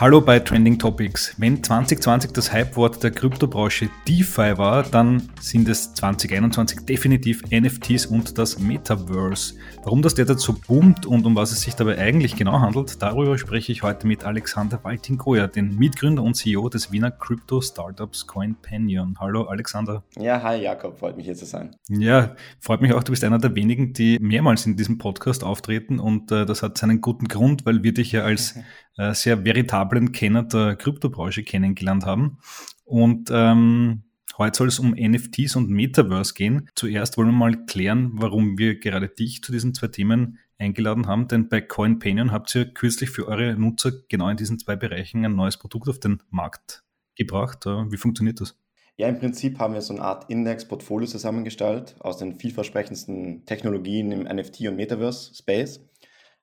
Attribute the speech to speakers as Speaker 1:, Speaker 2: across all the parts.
Speaker 1: Hallo bei Trending Topics. Wenn 2020 das Hypewort der Kryptobranche DeFi war, dann sind es 2021 definitiv NFTs und das Metaverse. Warum das derzeit so boomt und um was es sich dabei eigentlich genau handelt, darüber spreche ich heute mit Alexander Waltinkoja, den Mitgründer und CEO des Wiener Krypto-Startups CoinPanion. Hallo Alexander.
Speaker 2: Ja, hi Jakob, freut mich hier zu sein.
Speaker 1: Ja, freut mich auch, du bist einer der wenigen, die mehrmals in diesem Podcast auftreten und äh, das hat seinen guten Grund, weil wir dich ja als äh, sehr veritablen Kenner der Kryptobranche kennengelernt haben. Und ähm, heute soll es um NFTs und Metaverse gehen. Zuerst wollen wir mal klären, warum wir gerade dich zu diesen zwei Themen eingeladen haben, denn bei CoinPanion habt ihr kürzlich für eure Nutzer genau in diesen zwei Bereichen ein neues Produkt auf den Markt gebracht. Äh, wie funktioniert das?
Speaker 2: Ja, im Prinzip haben wir so eine Art Index-Portfolio zusammengestellt aus den vielversprechendsten Technologien im NFT- und Metaverse-Space.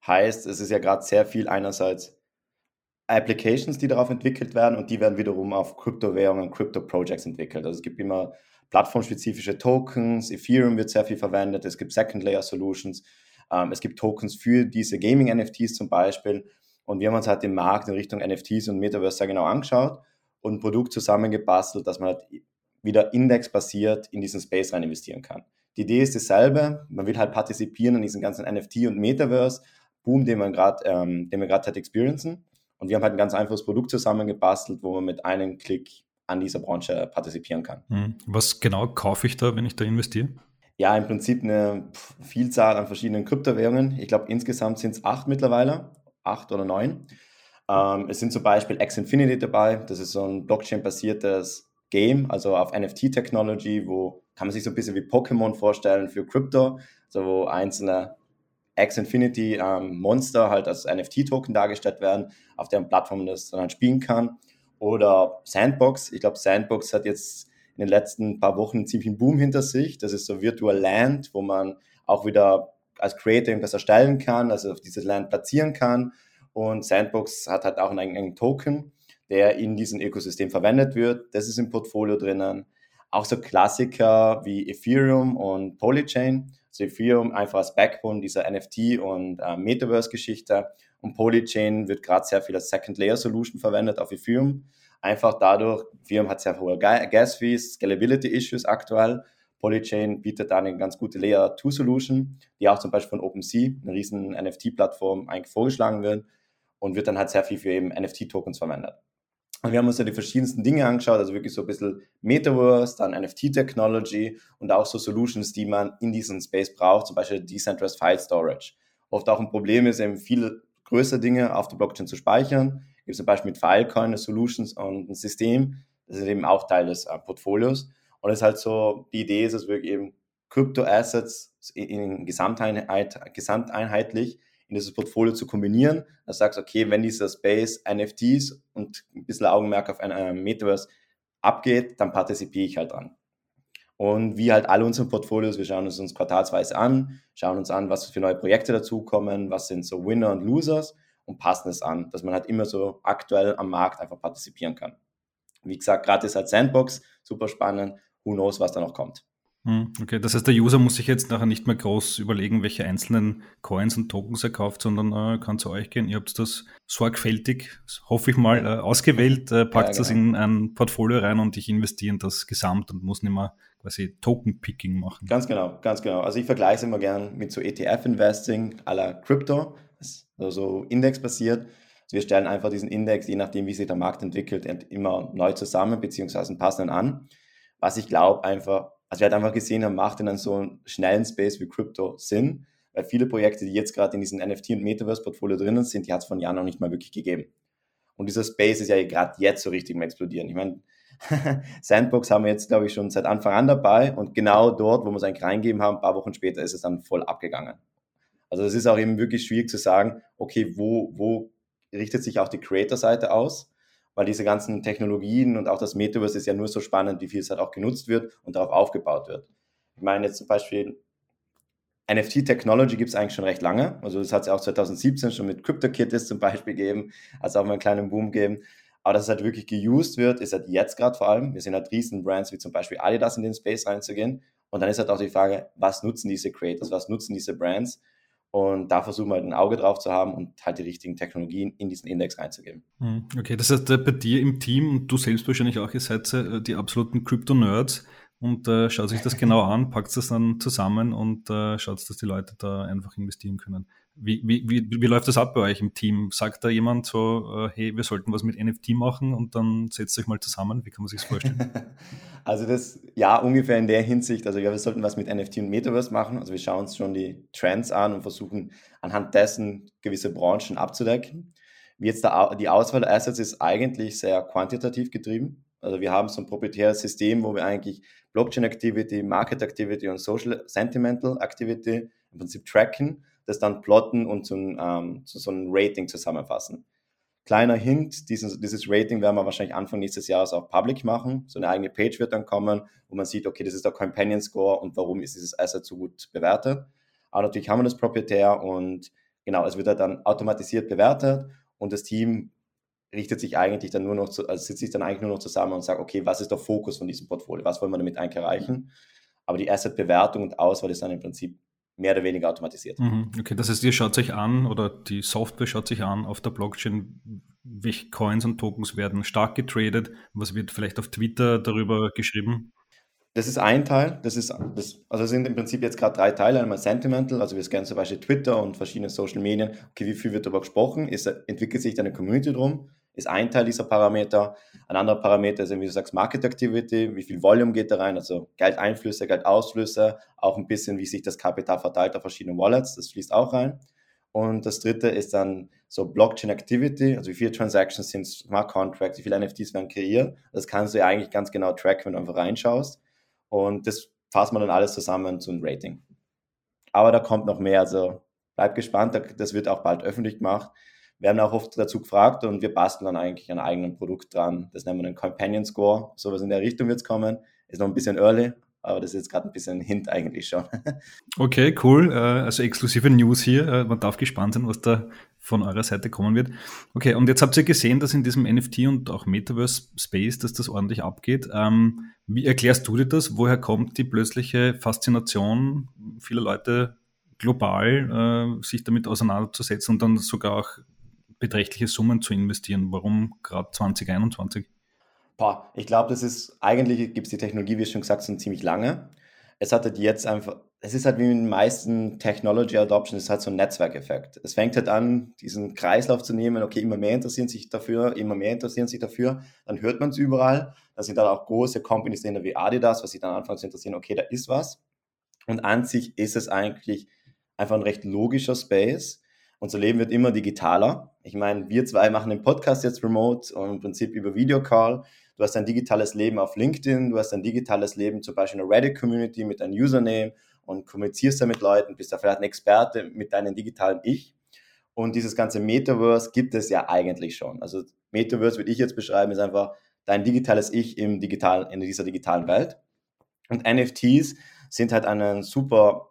Speaker 2: Heißt, es ist ja gerade sehr viel einerseits Applications, die darauf entwickelt werden und die werden wiederum auf Kryptowährungen, Crypto-Projects entwickelt. Also es gibt immer plattformspezifische Tokens, Ethereum wird sehr viel verwendet, es gibt Second-Layer-Solutions, ähm, es gibt Tokens für diese Gaming-NFTs zum Beispiel. Und wir haben uns halt den Markt in Richtung NFTs und Metaverse sehr genau angeschaut und ein Produkt zusammengebastelt, dass man halt wieder indexbasiert in diesen Space rein investieren kann. Die Idee ist dieselbe, man will halt partizipieren an diesem ganzen NFT- und Metaverse-Boom, den, man grad, ähm, den wir gerade halt experiencen und wir haben halt ein ganz einfaches Produkt zusammengebastelt, wo man mit einem Klick an dieser Branche partizipieren kann.
Speaker 1: Hm. Was genau kaufe ich da, wenn ich da investiere?
Speaker 2: Ja, im Prinzip eine Vielzahl an verschiedenen Kryptowährungen. Ich glaube, insgesamt sind es acht mittlerweile, acht oder neun. Ähm, es sind zum Beispiel X-Infinity dabei. Das ist so ein Blockchain-basiertes Game, also auf NFT-Technology, wo kann man sich so ein bisschen wie Pokémon vorstellen für Krypto, also wo einzelne X-Infinity ähm, Monster halt als NFT-Token dargestellt werden, auf deren Plattform man das dann halt spielen kann. Oder Sandbox. Ich glaube, Sandbox hat jetzt in den letzten paar Wochen einen ziemlichen Boom hinter sich. Das ist so Virtual Land, wo man auch wieder als Creator irgendwas erstellen kann, also auf dieses Land platzieren kann. Und Sandbox hat halt auch einen eigenen Token, der in diesem Ökosystem verwendet wird. Das ist im Portfolio drinnen. Auch so Klassiker wie Ethereum und Polychain Ethereum einfach als Backbone dieser NFT- und äh, Metaverse-Geschichte. Und Polychain wird gerade sehr viel als Second-Layer-Solution verwendet auf Ethereum. Einfach dadurch, Ethereum hat sehr hohe Gas-Fees, Scalability-Issues aktuell. Polychain bietet da eine ganz gute Layer-2-Solution, die auch zum Beispiel von OpenSea, einer riesen NFT-Plattform, eigentlich vorgeschlagen wird und wird dann halt sehr viel für eben NFT-Tokens verwendet. Und wir haben uns ja die verschiedensten Dinge angeschaut, also wirklich so ein bisschen Metaverse, dann NFT-Technology und auch so Solutions, die man in diesem Space braucht, zum Beispiel Decentralized File Storage. Oft auch ein Problem ist eben viele größere Dinge auf der Blockchain zu speichern. Gibt es zum Beispiel mit Filecoin Solutions und ein System, das ist eben auch Teil des äh, Portfolios. Und es ist halt so, die Idee ist, dass wir eben Krypto-Assets in Gesamteinheit, gesamteinheitlich in dieses Portfolio zu kombinieren. Du sagst, okay, wenn dieser Space NFTs und ein bisschen Augenmerk auf ein äh, Metaverse abgeht, dann partizipiere ich halt dran. Und wie halt alle unsere Portfolios, wir schauen uns uns quartalsweise an, schauen uns an, was für neue Projekte dazukommen, was sind so Winner und Losers und passen es an, dass man halt immer so aktuell am Markt einfach partizipieren kann. Wie gesagt, gerade ist halt Sandbox, super spannend, who knows, was da noch kommt.
Speaker 1: Hm, okay, das heißt, der User muss sich jetzt nachher nicht mehr groß überlegen, welche einzelnen Coins und Tokens er kauft, sondern äh, kann zu euch gehen. Ihr habt das sorgfältig, hoffe ich mal, äh, ausgewählt, äh, packt ja, genau. das in ein Portfolio rein und ich investiere in das Gesamt und muss nicht mehr quasi Token-Picking machen.
Speaker 2: Ganz genau, ganz genau. Also ich vergleiche es immer gern mit so ETF-Investing à la Crypto, also indexbasiert. Also wir stellen einfach diesen Index, je nachdem, wie sich der Markt entwickelt, immer neu zusammen, beziehungsweise passen an. Was ich glaube, einfach also wir halt einfach gesehen haben, macht in einem so schnellen Space wie Crypto Sinn, weil viele Projekte, die jetzt gerade in diesem NFT- und Metaverse-Portfolio drinnen sind, die hat es von Jahren noch nicht mal wirklich gegeben. Und dieser Space ist ja gerade jetzt so richtig im Explodieren. Ich meine, Sandbox haben wir jetzt, glaube ich, schon seit Anfang an dabei und genau dort, wo wir es eigentlich reingeben haben, ein paar Wochen später ist es dann voll abgegangen. Also es ist auch eben wirklich schwierig zu sagen, okay, wo, wo richtet sich auch die Creator-Seite aus? Weil diese ganzen Technologien und auch das Metaverse ist ja nur so spannend, wie viel es halt auch genutzt wird und darauf aufgebaut wird. Ich meine jetzt zum Beispiel NFT-Technology gibt es eigentlich schon recht lange. Also das hat es ja auch 2017 schon mit CryptoKitties zum Beispiel gegeben, also auch mal einen kleinen Boom gegeben. Aber dass es halt wirklich geused wird, ist halt jetzt gerade vor allem. Wir sehen halt riesen Brands wie zum Beispiel Adidas in den Space reinzugehen. Und dann ist halt auch die Frage, was nutzen diese Creators, was nutzen diese Brands? Und da versuchen wir halt ein Auge drauf zu haben und halt die richtigen Technologien in diesen Index reinzugeben.
Speaker 1: Hm, okay, das heißt, bei dir im Team und du selbst wahrscheinlich auch, ihr seid äh, die absoluten Crypto-Nerds und äh, schaut sich das genau an, packt es dann zusammen und äh, schaut, dass die Leute da einfach investieren können. Wie, wie, wie, wie läuft das ab bei euch im Team? Sagt da jemand so, äh, hey, wir sollten was mit NFT machen und dann setzt euch mal zusammen? Wie kann man sich das vorstellen?
Speaker 2: also das, ja, ungefähr in der Hinsicht. Also ja, wir sollten was mit NFT und Metaverse machen. Also wir schauen uns schon die Trends an und versuchen anhand dessen gewisse Branchen abzudecken. Wie jetzt der, die Auswahl der Assets ist eigentlich sehr quantitativ getrieben. Also wir haben so ein proprietäres System, wo wir eigentlich Blockchain Activity, Market Activity und Social Sentimental Activity im Prinzip tracken, das dann plotten und zu, ähm, zu so einem Rating zusammenfassen. Kleiner Hint, dieses, dieses Rating werden wir wahrscheinlich Anfang nächstes Jahres auch public machen. So eine eigene Page wird dann kommen, wo man sieht, okay, das ist der Companion Score und warum ist dieses Asset so gut bewertet. Aber natürlich haben wir das proprietär und genau, es wird dann automatisiert bewertet und das Team richtet sich eigentlich dann nur noch, zu, also sitzt sich dann eigentlich nur noch zusammen und sagt, okay, was ist der Fokus von diesem Portfolio? Was wollen wir damit eigentlich erreichen? Aber die Asset-Bewertung und Auswahl ist dann im Prinzip mehr oder weniger automatisiert.
Speaker 1: Mhm, okay, das heißt, ihr schaut sich an oder die Software schaut sich an auf der Blockchain, welche Coins und Tokens werden stark getradet, was wird vielleicht auf Twitter darüber geschrieben?
Speaker 2: Das ist ein Teil, das ist, das, also es sind im Prinzip jetzt gerade drei Teile, einmal Sentimental, also wir scannen zum Beispiel Twitter und verschiedene Social Medien, okay, wie viel wird darüber gesprochen, ist, entwickelt sich da eine Community drum, ist ein Teil dieser Parameter. Ein anderer Parameter ist, wie du sagst, Market Activity, wie viel Volume geht da rein, also Geldeinflüsse, Geldausflüsse, auch ein bisschen, wie sich das Kapital verteilt auf verschiedene Wallets, das fließt auch rein. Und das dritte ist dann so Blockchain Activity, also wie viele Transactions sind Smart Contracts, wie viele NFTs werden kreiert. Das kannst du ja eigentlich ganz genau tracken, wenn du einfach reinschaust. Und das fasst man dann alles zusammen zu einem Rating. Aber da kommt noch mehr, also bleib gespannt, das wird auch bald öffentlich gemacht werden auch oft dazu gefragt und wir basteln dann eigentlich ein eigenes Produkt dran. Das nennen wir den Companion Score. Sowas in der Richtung wird es kommen. Ist noch ein bisschen early, aber das ist jetzt gerade ein bisschen ein Hint eigentlich schon.
Speaker 1: Okay, cool. Äh, also exklusive News hier. Äh, man darf gespannt sein, was da von eurer Seite kommen wird. Okay, und jetzt habt ihr gesehen, dass in diesem NFT und auch Metaverse Space, dass das ordentlich abgeht. Ähm, wie erklärst du dir das? Woher kommt die plötzliche Faszination vieler Leute global, äh, sich damit auseinanderzusetzen und dann sogar auch beträchtliche Summen zu investieren. Warum gerade 2021?
Speaker 2: Boah, ich glaube, das ist, eigentlich gibt es die Technologie, wie schon gesagt, schon ziemlich lange. Es hat halt jetzt einfach, es ist halt wie in den meisten Technology Adoption, es halt so ein Netzwerkeffekt. Es fängt halt an, diesen Kreislauf zu nehmen, okay, immer mehr interessieren sich dafür, immer mehr interessieren sich dafür, dann hört man es überall. Da sind dann auch große Companies drin wie Adidas, was sich dann anfangen zu interessieren, okay, da ist was. Und an sich ist es eigentlich einfach ein recht logischer Space unser Leben wird immer digitaler. Ich meine, wir zwei machen den Podcast jetzt remote und im Prinzip über Videocall. Du hast ein digitales Leben auf LinkedIn, du hast ein digitales Leben zum Beispiel in der Reddit-Community mit deinem Username und kommunizierst da mit Leuten, bist da vielleicht ein Experte mit deinem digitalen Ich. Und dieses ganze Metaverse gibt es ja eigentlich schon. Also Metaverse würde ich jetzt beschreiben, ist einfach dein digitales Ich im digitalen, in dieser digitalen Welt. Und NFTs sind halt ein super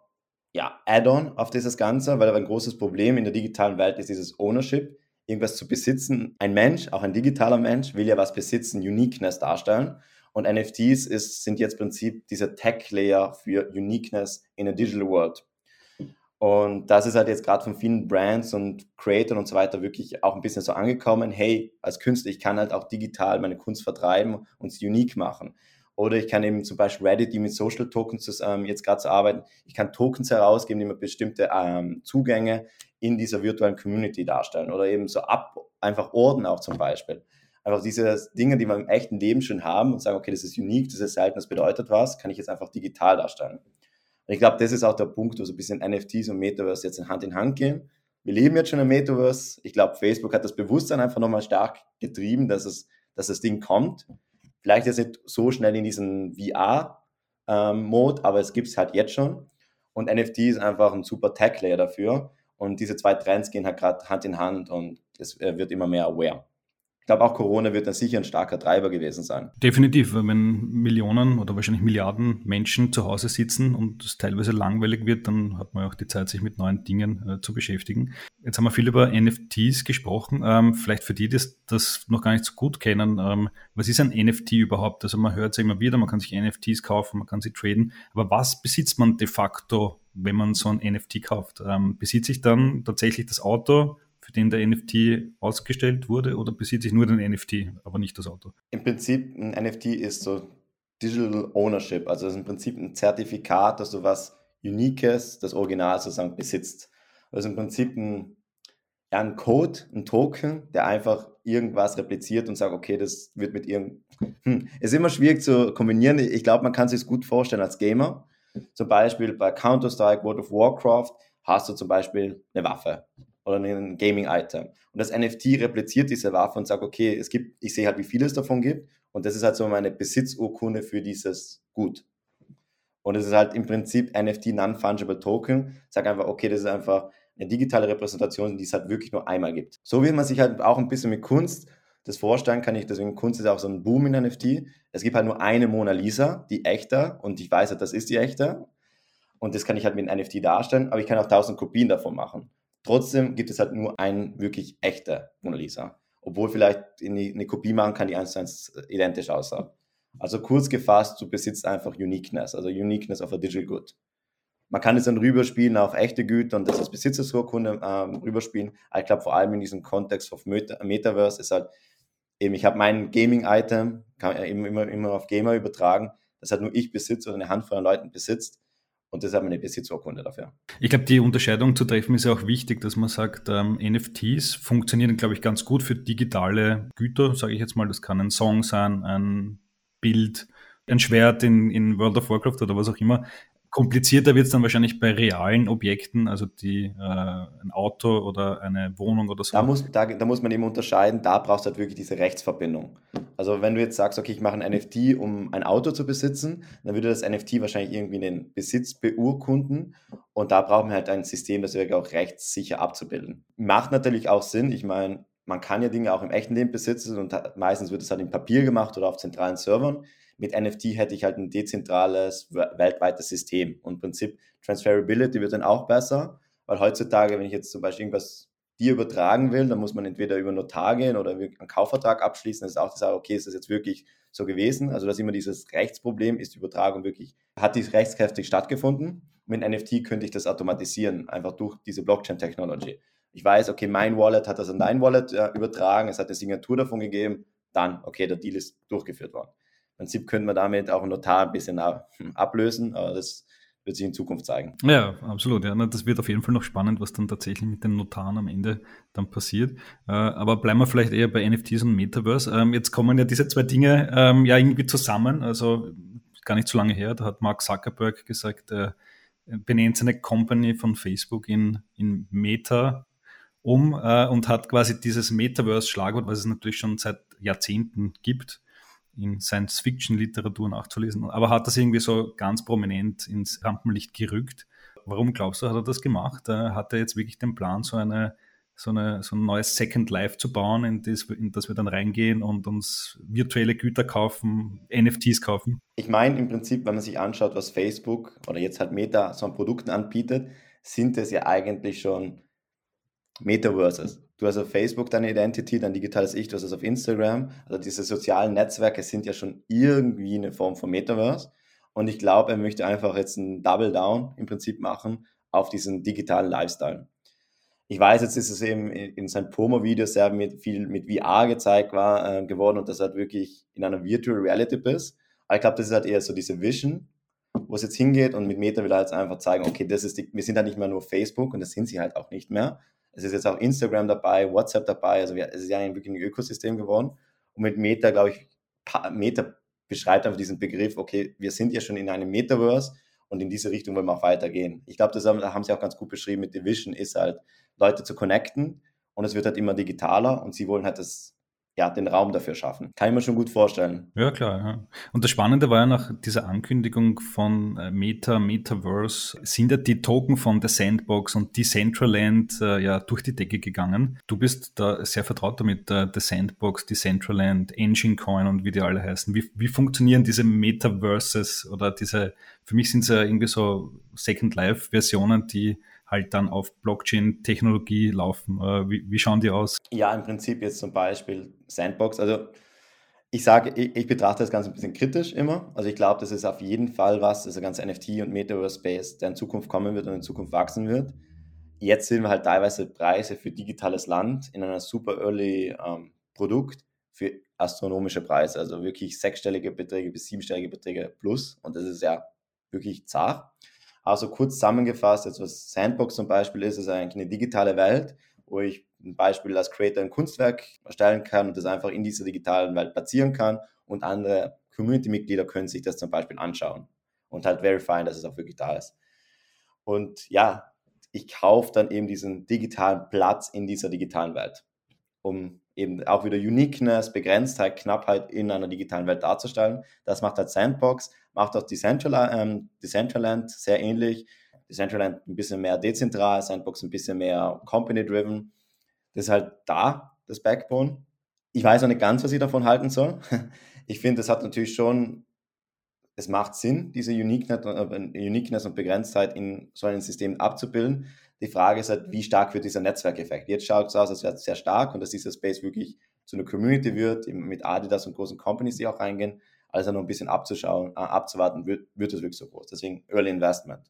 Speaker 2: ja, Add-on auf dieses Ganze, weil ein großes Problem in der digitalen Welt ist dieses Ownership, irgendwas zu besitzen. Ein Mensch, auch ein digitaler Mensch, will ja was besitzen, Uniqueness darstellen. Und NFTs ist, sind jetzt im Prinzip dieser Tech-Layer für Uniqueness in a Digital World. Und das ist halt jetzt gerade von vielen Brands und Creators und so weiter wirklich auch ein bisschen so angekommen. Hey, als Künstler, ich kann halt auch digital meine Kunst vertreiben und es unique machen. Oder ich kann eben zum Beispiel Reddit, die mit Social Tokens ähm, jetzt gerade zu arbeiten, ich kann Tokens herausgeben, die mir bestimmte ähm, Zugänge in dieser virtuellen Community darstellen. Oder eben so ab, einfach Orden auch zum Beispiel. Einfach diese Dinge, die wir im echten Leben schon haben und sagen, okay, das ist unique, das ist selten, das bedeutet was, kann ich jetzt einfach digital darstellen. Und ich glaube, das ist auch der Punkt, wo so ein bisschen NFTs und Metaverse jetzt in Hand in Hand gehen. Wir leben jetzt schon im Metaverse. Ich glaube, Facebook hat das Bewusstsein einfach nochmal stark getrieben, dass, es, dass das Ding kommt. Vielleicht jetzt nicht so schnell in diesen VR-Mode, ähm, aber es gibt es halt jetzt schon. Und NFT ist einfach ein super Tech-Layer dafür. Und diese zwei Trends gehen halt gerade Hand in Hand und es äh, wird immer mehr aware ich glaube, auch Corona wird dann sicher ein starker Treiber gewesen sein.
Speaker 1: Definitiv, wenn Millionen oder wahrscheinlich Milliarden Menschen zu Hause sitzen und es teilweise langweilig wird, dann hat man auch die Zeit, sich mit neuen Dingen äh, zu beschäftigen. Jetzt haben wir viel über NFTs gesprochen. Ähm, vielleicht für die, die das noch gar nicht so gut kennen, ähm, was ist ein NFT überhaupt? Also man hört es ja immer wieder, man kann sich NFTs kaufen, man kann sie traden, aber was besitzt man de facto wenn man so ein NFT kauft? Ähm, besitze ich dann tatsächlich das Auto, für den der NFT ausgestellt wurde, oder besitze ich nur den NFT, aber nicht das Auto?
Speaker 2: Im Prinzip, ein NFT ist so Digital Ownership, also ist im Prinzip ein Zertifikat, dass du was Uniques, das Original sozusagen besitzt. Also im Prinzip ein, ja, ein Code, ein Token, der einfach irgendwas repliziert und sagt, okay, das wird mit irgend... Hm. Ist immer schwierig zu kombinieren. Ich glaube, man kann sich gut vorstellen als Gamer. Zum Beispiel bei Counter-Strike, World of Warcraft hast du zum Beispiel eine Waffe oder ein Gaming-Item. Und das NFT repliziert diese Waffe und sagt, okay, es gibt, ich sehe halt, wie viel es davon gibt. Und das ist halt so meine Besitzurkunde für dieses Gut. Und es ist halt im Prinzip NFT Non-Fungible Token. Sag einfach, okay, das ist einfach eine digitale Repräsentation, die es halt wirklich nur einmal gibt. So wie man sich halt auch ein bisschen mit Kunst das vorstellen kann, ich, deswegen Kunst ist auch so ein Boom in NFT. Es gibt halt nur eine Mona Lisa, die echte, und ich weiß halt, das ist die echte. Und das kann ich halt mit einem NFT darstellen, aber ich kann auch tausend Kopien davon machen. Trotzdem gibt es halt nur ein wirklich echter Mona Lisa. Obwohl vielleicht eine Kopie machen kann, die eins zu eins identisch aussah. Also kurz gefasst, du besitzt einfach Uniqueness, also Uniqueness of a Digital Good. Man kann es dann rüberspielen auf echte Güter und das als Besitzersurkunde ähm, rüberspielen. Ich glaube, vor allem in diesem Kontext of Meta Metaverse ist halt eben, ich habe mein Gaming-Item, kann eben immer, immer auf Gamer übertragen, das halt nur ich besitze oder eine Handvoll an Leuten besitzt. Und das ist eine Besitzurkunde dafür.
Speaker 1: Ich glaube, die Unterscheidung zu treffen ist ja auch wichtig, dass man sagt, ähm, NFTs funktionieren, glaube ich, ganz gut für digitale Güter, sage ich jetzt mal. Das kann ein Song sein, ein Bild, ein Schwert in, in World of Warcraft oder was auch immer. Komplizierter wird es dann wahrscheinlich bei realen Objekten, also die, äh, ein Auto oder eine Wohnung oder so.
Speaker 2: Da muss, da, da muss man eben unterscheiden, da brauchst du halt wirklich diese Rechtsverbindung. Also wenn du jetzt sagst, okay, ich mache ein NFT, um ein Auto zu besitzen, dann würde das NFT wahrscheinlich irgendwie den Besitz beurkunden und da brauchen wir halt ein System, das wirklich auch rechtssicher abzubilden. Macht natürlich auch Sinn, ich meine, man kann ja Dinge auch im echten Leben besitzen und meistens wird es halt in Papier gemacht oder auf zentralen Servern. Mit NFT hätte ich halt ein dezentrales, weltweites System. Und im Prinzip Transferability wird dann auch besser, weil heutzutage, wenn ich jetzt zum Beispiel irgendwas dir übertragen will, dann muss man entweder über Notar gehen oder einen Kaufvertrag abschließen. Das ist auch die Sache, okay, ist das jetzt wirklich so gewesen? Also, dass immer dieses Rechtsproblem, ist die Übertragung wirklich, hat die rechtskräftig stattgefunden? Mit NFT könnte ich das automatisieren, einfach durch diese Blockchain-Technology ich weiß, okay, mein Wallet hat das an dein Wallet äh, übertragen, es hat eine Signatur davon gegeben, dann, okay, der Deal ist durchgeführt worden. Im Prinzip könnte man damit auch Notar ein bisschen hm, ablösen, aber das wird sich in Zukunft zeigen.
Speaker 1: Ja, absolut. Ja. Das wird auf jeden Fall noch spannend, was dann tatsächlich mit den Notaren am Ende dann passiert. Äh, aber bleiben wir vielleicht eher bei NFTs und Metaverse. Ähm, jetzt kommen ja diese zwei Dinge ähm, ja irgendwie zusammen. Also gar nicht so lange her, da hat Mark Zuckerberg gesagt, er benennt seine Company von Facebook in, in Meta um äh, und hat quasi dieses Metaverse-Schlagwort, was es natürlich schon seit Jahrzehnten gibt, in Science-Fiction-Literatur nachzulesen, aber hat das irgendwie so ganz prominent ins Rampenlicht gerückt. Warum glaubst du, hat er das gemacht? Äh, hat er jetzt wirklich den Plan, so eine so, eine, so ein neues Second Life zu bauen, in das, in das wir dann reingehen und uns virtuelle Güter kaufen, NFTs kaufen?
Speaker 2: Ich meine im Prinzip, wenn man sich anschaut, was Facebook oder jetzt halt Meta so an Produkten anbietet, sind es ja eigentlich schon Metaverses. Du hast auf Facebook deine Identity, dein digitales Ich, du hast es auf Instagram. Also diese sozialen Netzwerke sind ja schon irgendwie eine Form von Metaverse. Und ich glaube, er möchte einfach jetzt einen Double Down im Prinzip machen auf diesen digitalen Lifestyle. Ich weiß, jetzt ist es eben in seinem Promo-Video sehr mit, viel mit VR gezeigt war, äh, geworden und das halt wirklich in einer Virtual Reality bist. Aber ich glaube, das ist halt eher so diese Vision, wo es jetzt hingeht und mit Meta will er jetzt einfach zeigen, okay, das ist die, wir sind halt nicht mehr nur Facebook und das sind sie halt auch nicht mehr, es ist jetzt auch Instagram dabei, WhatsApp dabei, also es ist ja ein, wirklich ein Ökosystem geworden. Und mit Meta, glaube ich, Meta beschreibt einfach diesen Begriff, okay, wir sind ja schon in einem Metaverse und in diese Richtung wollen wir auch weitergehen. Ich glaube, das haben, haben sie auch ganz gut beschrieben mit Division, ist halt, Leute zu connecten und es wird halt immer digitaler und sie wollen halt das ja, den Raum dafür schaffen. Kann ich mir schon gut vorstellen.
Speaker 1: Ja, klar. Ja. Und das Spannende war ja nach dieser Ankündigung von äh, Meta, Metaverse, sind ja die Token von der Sandbox und Decentraland äh, ja durch die Decke gegangen. Du bist da sehr vertraut damit, äh, The Sandbox, Decentraland, Engine Coin und wie die alle heißen. Wie, wie funktionieren diese Metaverses oder diese, für mich sind es ja irgendwie so Second Life Versionen, die halt dann auf Blockchain-Technologie laufen. Äh, wie, wie, schauen die aus?
Speaker 2: Ja, im Prinzip jetzt zum Beispiel Sandbox. Also ich sage, ich, ich, betrachte das Ganze ein bisschen kritisch immer. Also ich glaube, das ist auf jeden Fall was, das ganze NFT und Metaverse Space, der in Zukunft kommen wird und in Zukunft wachsen wird. Jetzt sehen wir halt teilweise Preise für digitales Land in einer super early ähm, Produkt für astronomische Preise, also wirklich sechsstellige Beträge bis siebenstellige Beträge plus. Und das ist ja wirklich zart. Also kurz zusammengefasst, jetzt was Sandbox zum Beispiel ist, ist eigentlich eine digitale Welt, wo ich ein Beispiel als Creator ein Kunstwerk erstellen kann und das einfach in dieser digitalen Welt platzieren kann und andere Community-Mitglieder können sich das zum Beispiel anschauen und halt verifieren, dass es auch wirklich da ist. Und ja, ich kaufe dann eben diesen digitalen Platz in dieser digitalen Welt, um eben auch wieder Uniqueness, Begrenztheit, Knappheit in einer digitalen Welt darzustellen. Das macht halt Sandbox, macht auch Decentraland, ähm, Decentraland sehr ähnlich. Decentraland ein bisschen mehr dezentral, Sandbox ein bisschen mehr company-driven. Das ist halt da, das Backbone. Ich weiß auch nicht ganz, was ich davon halten soll. Ich finde, es hat natürlich schon, es macht Sinn, diese Uniqueness, äh, und Begrenztheit in so einem System abzubilden. Die Frage ist halt, wie stark wird dieser Netzwerkeffekt? Jetzt schaut es aus, als wäre es sehr stark und dass dieser Space wirklich zu einer Community wird, mit Adidas und großen Companies, die auch reingehen. Also noch ein bisschen abzuschauen, äh, abzuwarten, wird, wird es wirklich so groß. Deswegen Early Investment.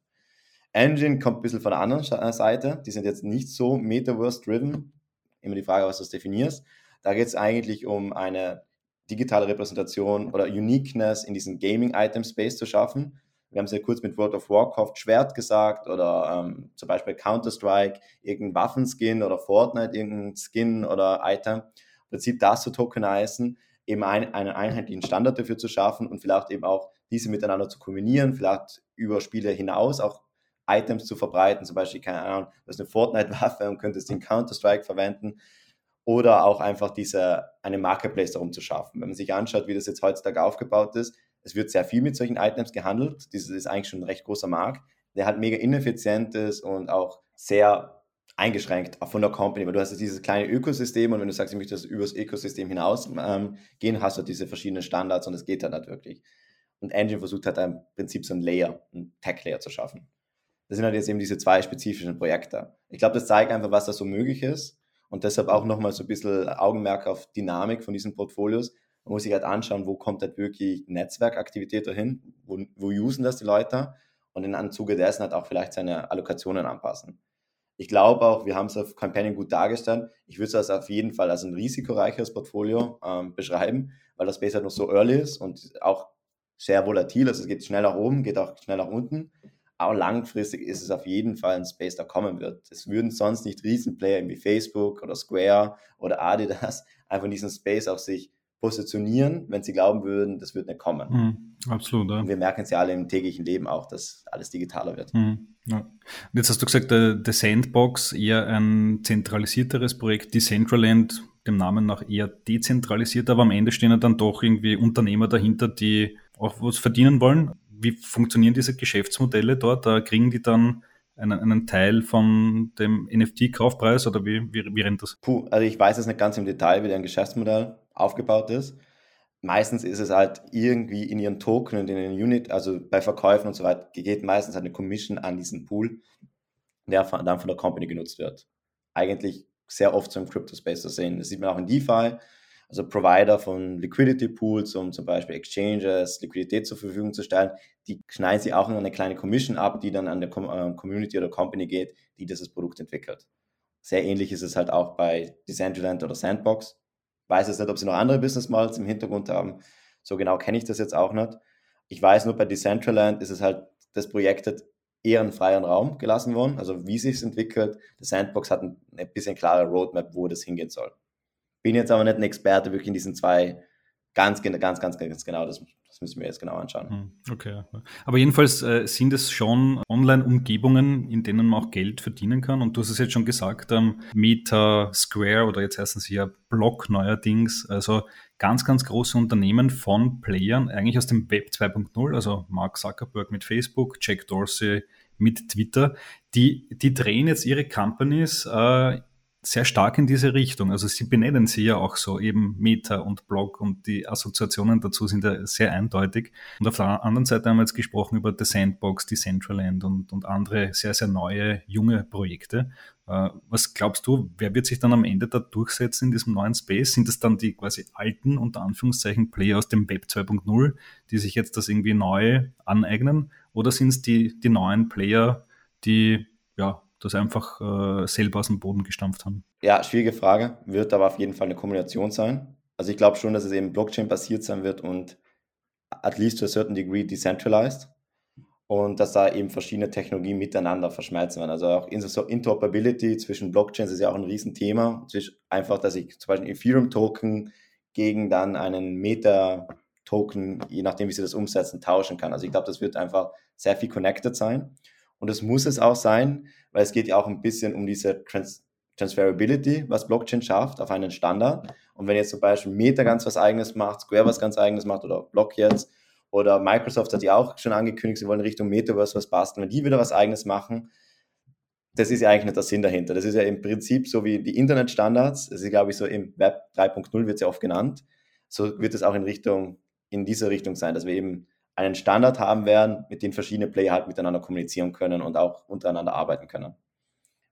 Speaker 2: Engine kommt ein bisschen von der anderen äh, Seite. Die sind jetzt nicht so Metaverse-driven. Immer die Frage, was du definierst. Da geht es eigentlich um eine digitale Repräsentation oder Uniqueness in diesem Gaming-Item-Space zu schaffen. Wir haben es ja kurz mit World of Warcraft Schwert gesagt oder ähm, zum Beispiel Counter-Strike, irgendein Waffenskin oder Fortnite, irgendein Skin oder Item. Im Prinzip das zu tokenisen, eben ein, einen einheitlichen Standard dafür zu schaffen und vielleicht eben auch diese miteinander zu kombinieren, vielleicht über Spiele hinaus auch Items zu verbreiten, zum Beispiel, keine Ahnung, du hast eine Fortnite-Waffe und könntest den Counter-Strike verwenden oder auch einfach diese, eine Marketplace darum zu schaffen. Wenn man sich anschaut, wie das jetzt heutzutage aufgebaut ist, es wird sehr viel mit solchen Items gehandelt. Dieses ist eigentlich schon ein recht großer Markt, der halt mega ineffizient ist und auch sehr eingeschränkt von der Company, weil du hast jetzt dieses kleine Ökosystem und wenn du sagst, ich möchte das übers Ökosystem hinaus ähm, gehen, hast du diese verschiedenen Standards und das geht dann halt wirklich. Und Engine versucht halt im Prinzip so ein Layer, ein Tech-Layer zu schaffen. Das sind halt jetzt eben diese zwei spezifischen Projekte. Ich glaube, das zeigt einfach, was da so möglich ist. Und deshalb auch nochmal so ein bisschen Augenmerk auf Dynamik von diesen Portfolios. Man muss sich halt anschauen, wo kommt halt wirklich Netzwerkaktivität dahin, wo, wo usen das die Leute und in einem dessen halt auch vielleicht seine Allokationen anpassen. Ich glaube auch, wir haben es auf Campaigning gut dargestellt. Ich würde es auf jeden Fall als ein risikoreicheres Portfolio ähm, beschreiben, weil das Base halt noch so early ist und auch sehr volatil. Also es geht schnell nach oben, geht auch schnell nach unten. Aber langfristig ist es auf jeden Fall ein Space, der kommen wird. Es würden sonst nicht Riesenplayer wie Facebook oder Square oder Adidas einfach in diesem Space auch sich positionieren, wenn sie glauben würden, das wird nicht kommen.
Speaker 1: Mhm, absolut. Ja.
Speaker 2: Und wir merken es ja alle im täglichen Leben auch, dass alles digitaler wird. Mhm,
Speaker 1: ja. Und jetzt hast du gesagt, der, der, Sandbox eher ein zentralisierteres Projekt, Decentraland dem Namen nach eher dezentralisiert, aber am Ende stehen ja dann doch irgendwie Unternehmer dahinter, die auch was verdienen wollen wie funktionieren diese Geschäftsmodelle dort? Da kriegen die dann einen, einen Teil von dem NFT-Kaufpreis oder wie, wie, wie rennt das?
Speaker 2: Puh, also ich weiß jetzt nicht ganz im Detail, wie deren Geschäftsmodell aufgebaut ist. Meistens ist es halt irgendwie in ihren Token und in den Unit, also bei Verkäufen und so weiter, geht meistens halt eine Commission an diesen Pool, der dann von der Company genutzt wird. Eigentlich sehr oft so im Crypto-Space zu sehen. Das sieht man auch in DeFi also Provider von Liquidity Pools, um zum Beispiel Exchanges Liquidität zur Verfügung zu stellen, die schneiden sie auch eine kleine Commission ab, die dann an der äh, Community oder Company geht, die dieses Produkt entwickelt. Sehr ähnlich ist es halt auch bei Decentraland oder Sandbox. Weiß jetzt nicht, ob sie noch andere Business Models im Hintergrund haben. So genau kenne ich das jetzt auch nicht. Ich weiß nur, bei Decentraland ist es halt, das Projekt hat eher einen freien Raum gelassen worden, also wie sich entwickelt. Der Sandbox hat ein, ein bisschen klare Roadmap, wo das hingehen soll. Bin jetzt aber nicht ein Experte wirklich in diesen zwei ganz, ganz, ganz, ganz genau. Das, das müssen wir jetzt genau anschauen. Hm,
Speaker 1: okay. Aber jedenfalls äh, sind es schon Online-Umgebungen, in denen man auch Geld verdienen kann. Und du hast es jetzt schon gesagt, ähm, Meta, Square oder jetzt heißen sie ja Block neuerdings. Also ganz, ganz große Unternehmen von Playern, eigentlich aus dem Web 2.0, also Mark Zuckerberg mit Facebook, Jack Dorsey mit Twitter, die, die drehen jetzt ihre Companies äh, sehr stark in diese Richtung. Also sie benennen sie ja auch so, eben Meta und Blog und die Assoziationen dazu sind ja sehr eindeutig. Und auf der anderen Seite haben wir jetzt gesprochen über The Sandbox, Decentraland und, und andere sehr, sehr neue, junge Projekte. Äh, was glaubst du, wer wird sich dann am Ende da durchsetzen in diesem neuen Space? Sind es dann die quasi alten, unter Anführungszeichen, Player aus dem Web 2.0, die sich jetzt das irgendwie neu aneignen? Oder sind es die, die neuen Player, die ja das einfach äh, selber aus dem Boden gestampft haben?
Speaker 2: Ja, schwierige Frage. Wird aber auf jeden Fall eine Kombination sein. Also ich glaube schon, dass es eben Blockchain-basiert sein wird und at least to a certain degree decentralized und dass da eben verschiedene Technologien miteinander verschmelzen werden. Also auch Interoperability zwischen Blockchains ist ja auch ein Riesenthema. Einfach, dass ich zum Beispiel Ethereum-Token gegen dann einen Meta-Token, je nachdem, wie sie das umsetzen, tauschen kann. Also ich glaube, das wird einfach sehr viel connected sein. Und das muss es auch sein, weil es geht ja auch ein bisschen um diese Trans Transferability, was Blockchain schafft, auf einen Standard. Und wenn jetzt zum Beispiel Meta ganz was eigenes macht, Square was ganz eigenes macht oder Block jetzt, oder Microsoft hat ja auch schon angekündigt, sie wollen Richtung Metaverse was basteln, wenn die wieder was eigenes machen, das ist ja eigentlich nicht der Sinn dahinter. Das ist ja im Prinzip so wie die Internetstandards, das ist glaube ich so im Web 3.0 wird es ja oft genannt, so wird es auch in Richtung, in dieser Richtung sein, dass wir eben einen Standard haben werden, mit dem verschiedene Player halt miteinander kommunizieren können und auch untereinander arbeiten können.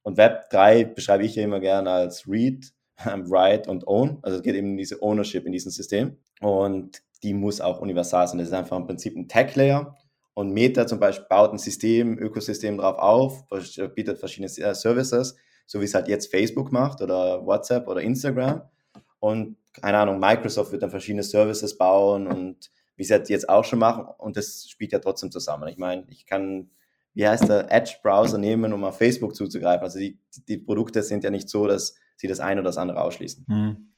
Speaker 2: Und Web 3 beschreibe ich ja immer gerne als Read, Write und Own. Also es geht eben um diese Ownership in diesem System. Und die muss auch universal sein. Das ist einfach im Prinzip ein Tech-Layer. Und Meta zum Beispiel baut ein System, Ökosystem drauf auf, bietet verschiedene äh, Services, so wie es halt jetzt Facebook macht oder WhatsApp oder Instagram. Und keine Ahnung, Microsoft wird dann verschiedene Services bauen und wie sie jetzt auch schon machen. Und das spielt ja trotzdem zusammen. Ich meine, ich kann, wie heißt der, Edge-Browser nehmen, um auf Facebook zuzugreifen. Also die, die Produkte sind ja nicht so, dass sie das eine oder das andere ausschließen.
Speaker 1: Mhm.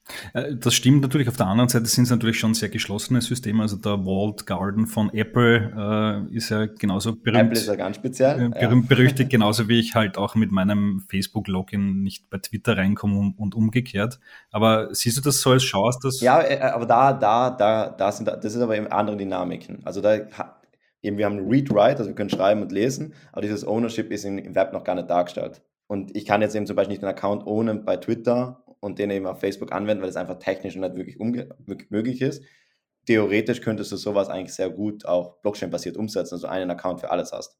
Speaker 1: Das stimmt natürlich. Auf der anderen Seite sind es natürlich schon sehr geschlossene Systeme. Also der Walled Garden von Apple äh, ist ja genauso berühmt.
Speaker 2: Apple ist ja ganz speziell.
Speaker 1: Äh, berühmt, ja. berüchtigt, genauso wie ich halt auch mit meinem Facebook-Login nicht bei Twitter reinkomme und umgekehrt. Aber siehst du das so als Chance, dass...
Speaker 2: Ja, äh, aber da, da, da, da sind, das ist aber eben andere Dynamiken. Also da eben, wir haben Read-Write, also wir können schreiben und lesen, aber dieses Ownership ist im Web noch gar nicht dargestellt. Und ich kann jetzt eben zum Beispiel nicht einen Account ownen bei Twitter und den eben auf Facebook anwenden, weil es einfach technisch nicht wirklich möglich ist. Theoretisch könntest du sowas eigentlich sehr gut auch Blockchain-basiert umsetzen, also einen Account für alles hast,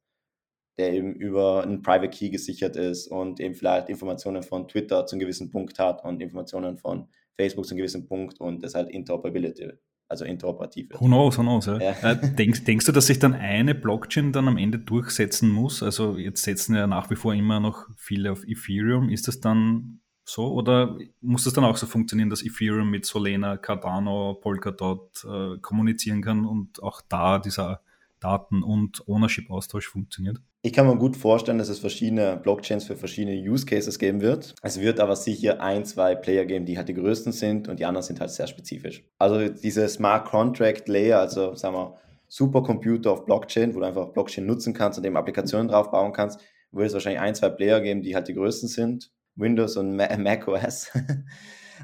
Speaker 2: der eben über einen Private Key gesichert ist und eben vielleicht Informationen von Twitter zu einem gewissen Punkt hat und Informationen von Facebook zu einem gewissen Punkt und das halt Interoperability also interoperativ
Speaker 1: wird. Who knows, who knows. Ja. Ja. Äh, denkst, denkst du, dass sich dann eine Blockchain dann am Ende durchsetzen muss? Also jetzt setzen ja nach wie vor immer noch viele auf Ethereum. Ist das dann so oder muss das dann auch so funktionieren, dass Ethereum mit Solana, Cardano, Polkadot äh, kommunizieren kann und auch da dieser Daten- und Ownership-Austausch funktioniert?
Speaker 2: Ich kann mir gut vorstellen, dass es verschiedene Blockchains für verschiedene Use Cases geben wird. Es wird aber sicher ein, zwei Player geben, die halt die größten sind und die anderen sind halt sehr spezifisch. Also diese Smart Contract Layer, also sagen wir Supercomputer auf Blockchain, wo du einfach Blockchain nutzen kannst und eben Applikationen drauf bauen kannst, wird es wahrscheinlich ein, zwei Player geben, die halt die größten sind. Windows und Mac OS.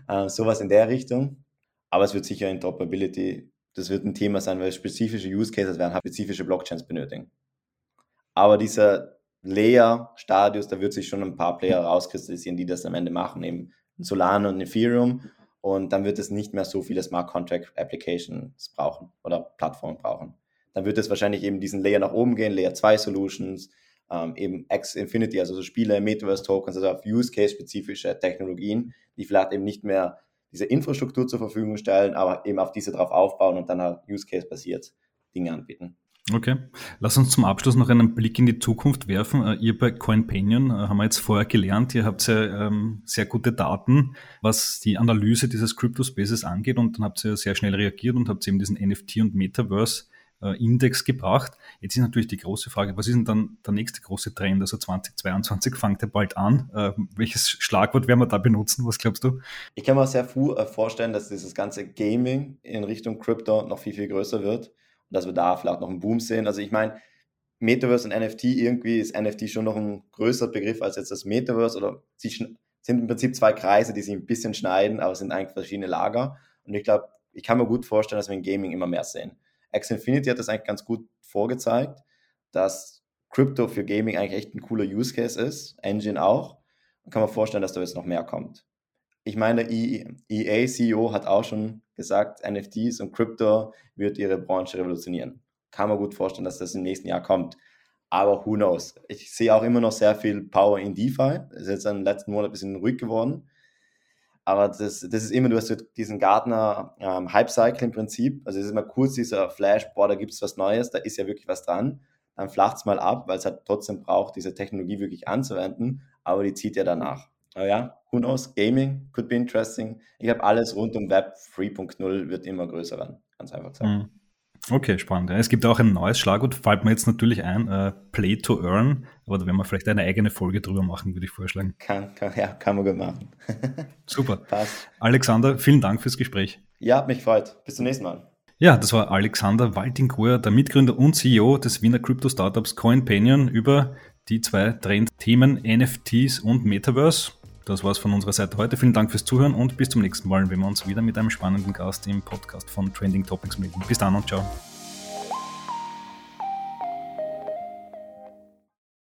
Speaker 2: äh, sowas in der Richtung. Aber es wird sicher Interoperability, das wird ein Thema sein, weil spezifische Use Cases werden spezifische Blockchains benötigen. Aber dieser Layer-Stadius, da wird sich schon ein paar Player rauskristallisieren, die das am Ende machen, eben Solana und Ethereum. Und dann wird es nicht mehr so viele Smart Contract Applications brauchen oder Plattformen brauchen. Dann wird es wahrscheinlich eben diesen Layer nach oben gehen, Layer 2 Solutions, ähm, eben X Infinity, also so Spiele, Metaverse Tokens, also auf Use Case spezifische Technologien, die vielleicht eben nicht mehr diese Infrastruktur zur Verfügung stellen, aber eben auf diese drauf aufbauen und dann halt Use Case basiert Dinge anbieten.
Speaker 1: Okay, lass uns zum Abschluss noch einen Blick in die Zukunft werfen. Äh, ihr bei CoinPanion äh, haben wir jetzt vorher gelernt, ihr habt ja ähm, sehr gute Daten, was die Analyse dieses Crypto Spaces angeht und dann habt ihr sehr schnell reagiert und habt eben diesen NFT und Metaverse äh, Index gebracht. Jetzt ist natürlich die große Frage, was ist denn dann der nächste große Trend? Also 2022 fängt er bald an. welches Schlagwort werden wir da benutzen? Was glaubst du?
Speaker 2: Ich kann mir sehr vorstellen, dass dieses ganze Gaming in Richtung Crypto noch viel, viel größer wird dass wir da vielleicht noch einen Boom sehen. Also ich meine, Metaverse und NFT, irgendwie ist NFT schon noch ein größerer Begriff als jetzt das Metaverse oder sie sind im Prinzip zwei Kreise, die sich ein bisschen schneiden, aber sind eigentlich verschiedene Lager. Und ich glaube, ich kann mir gut vorstellen, dass wir in Gaming immer mehr sehen. X Infinity hat das eigentlich ganz gut vorgezeigt, dass Crypto für Gaming eigentlich echt ein cooler Use Case ist, Engine auch. kann man vorstellen, dass da jetzt noch mehr kommt. Ich meine, der EA-CEO hat auch schon gesagt, NFTs und Crypto wird ihre Branche revolutionieren. Kann man gut vorstellen, dass das im nächsten Jahr kommt. Aber who knows? Ich sehe auch immer noch sehr viel Power in DeFi. Das ist jetzt im letzten Monat ein bisschen ruhig geworden. Aber das, das ist immer, du hast diesen Gartner ähm, Hype-Cycle im Prinzip. Also es ist immer kurz dieser Flash, boah, da gibt es was Neues, da ist ja wirklich was dran. Dann flacht es mal ab, weil es halt trotzdem braucht, diese Technologie wirklich anzuwenden, aber die zieht ja danach. Aber ja, who knows, Gaming could be interesting. Ich habe alles rund um Web 3.0 wird immer größer werden, ganz einfach gesagt. Mhm.
Speaker 1: Okay, spannend. Es gibt auch ein neues Schlagwort, fällt mir jetzt natürlich ein, äh, Play to Earn, aber da werden wir vielleicht eine eigene Folge drüber machen, würde ich vorschlagen.
Speaker 2: Kann, kann, ja, kann man gut machen.
Speaker 1: Super. Passt. Alexander, vielen Dank fürs Gespräch.
Speaker 2: Ja, hat mich gefreut. Bis zum nächsten Mal.
Speaker 1: Ja, das war Alexander Waltingur, der Mitgründer und CEO des Wiener Krypto-Startups CoinPanion über die zwei Trendthemen NFTs und Metaverse. Das war's von unserer Seite heute. Vielen Dank fürs Zuhören und bis zum nächsten Mal, wenn wir uns wieder mit einem spannenden Gast im Podcast von Trending Topics melden. Bis dann und ciao.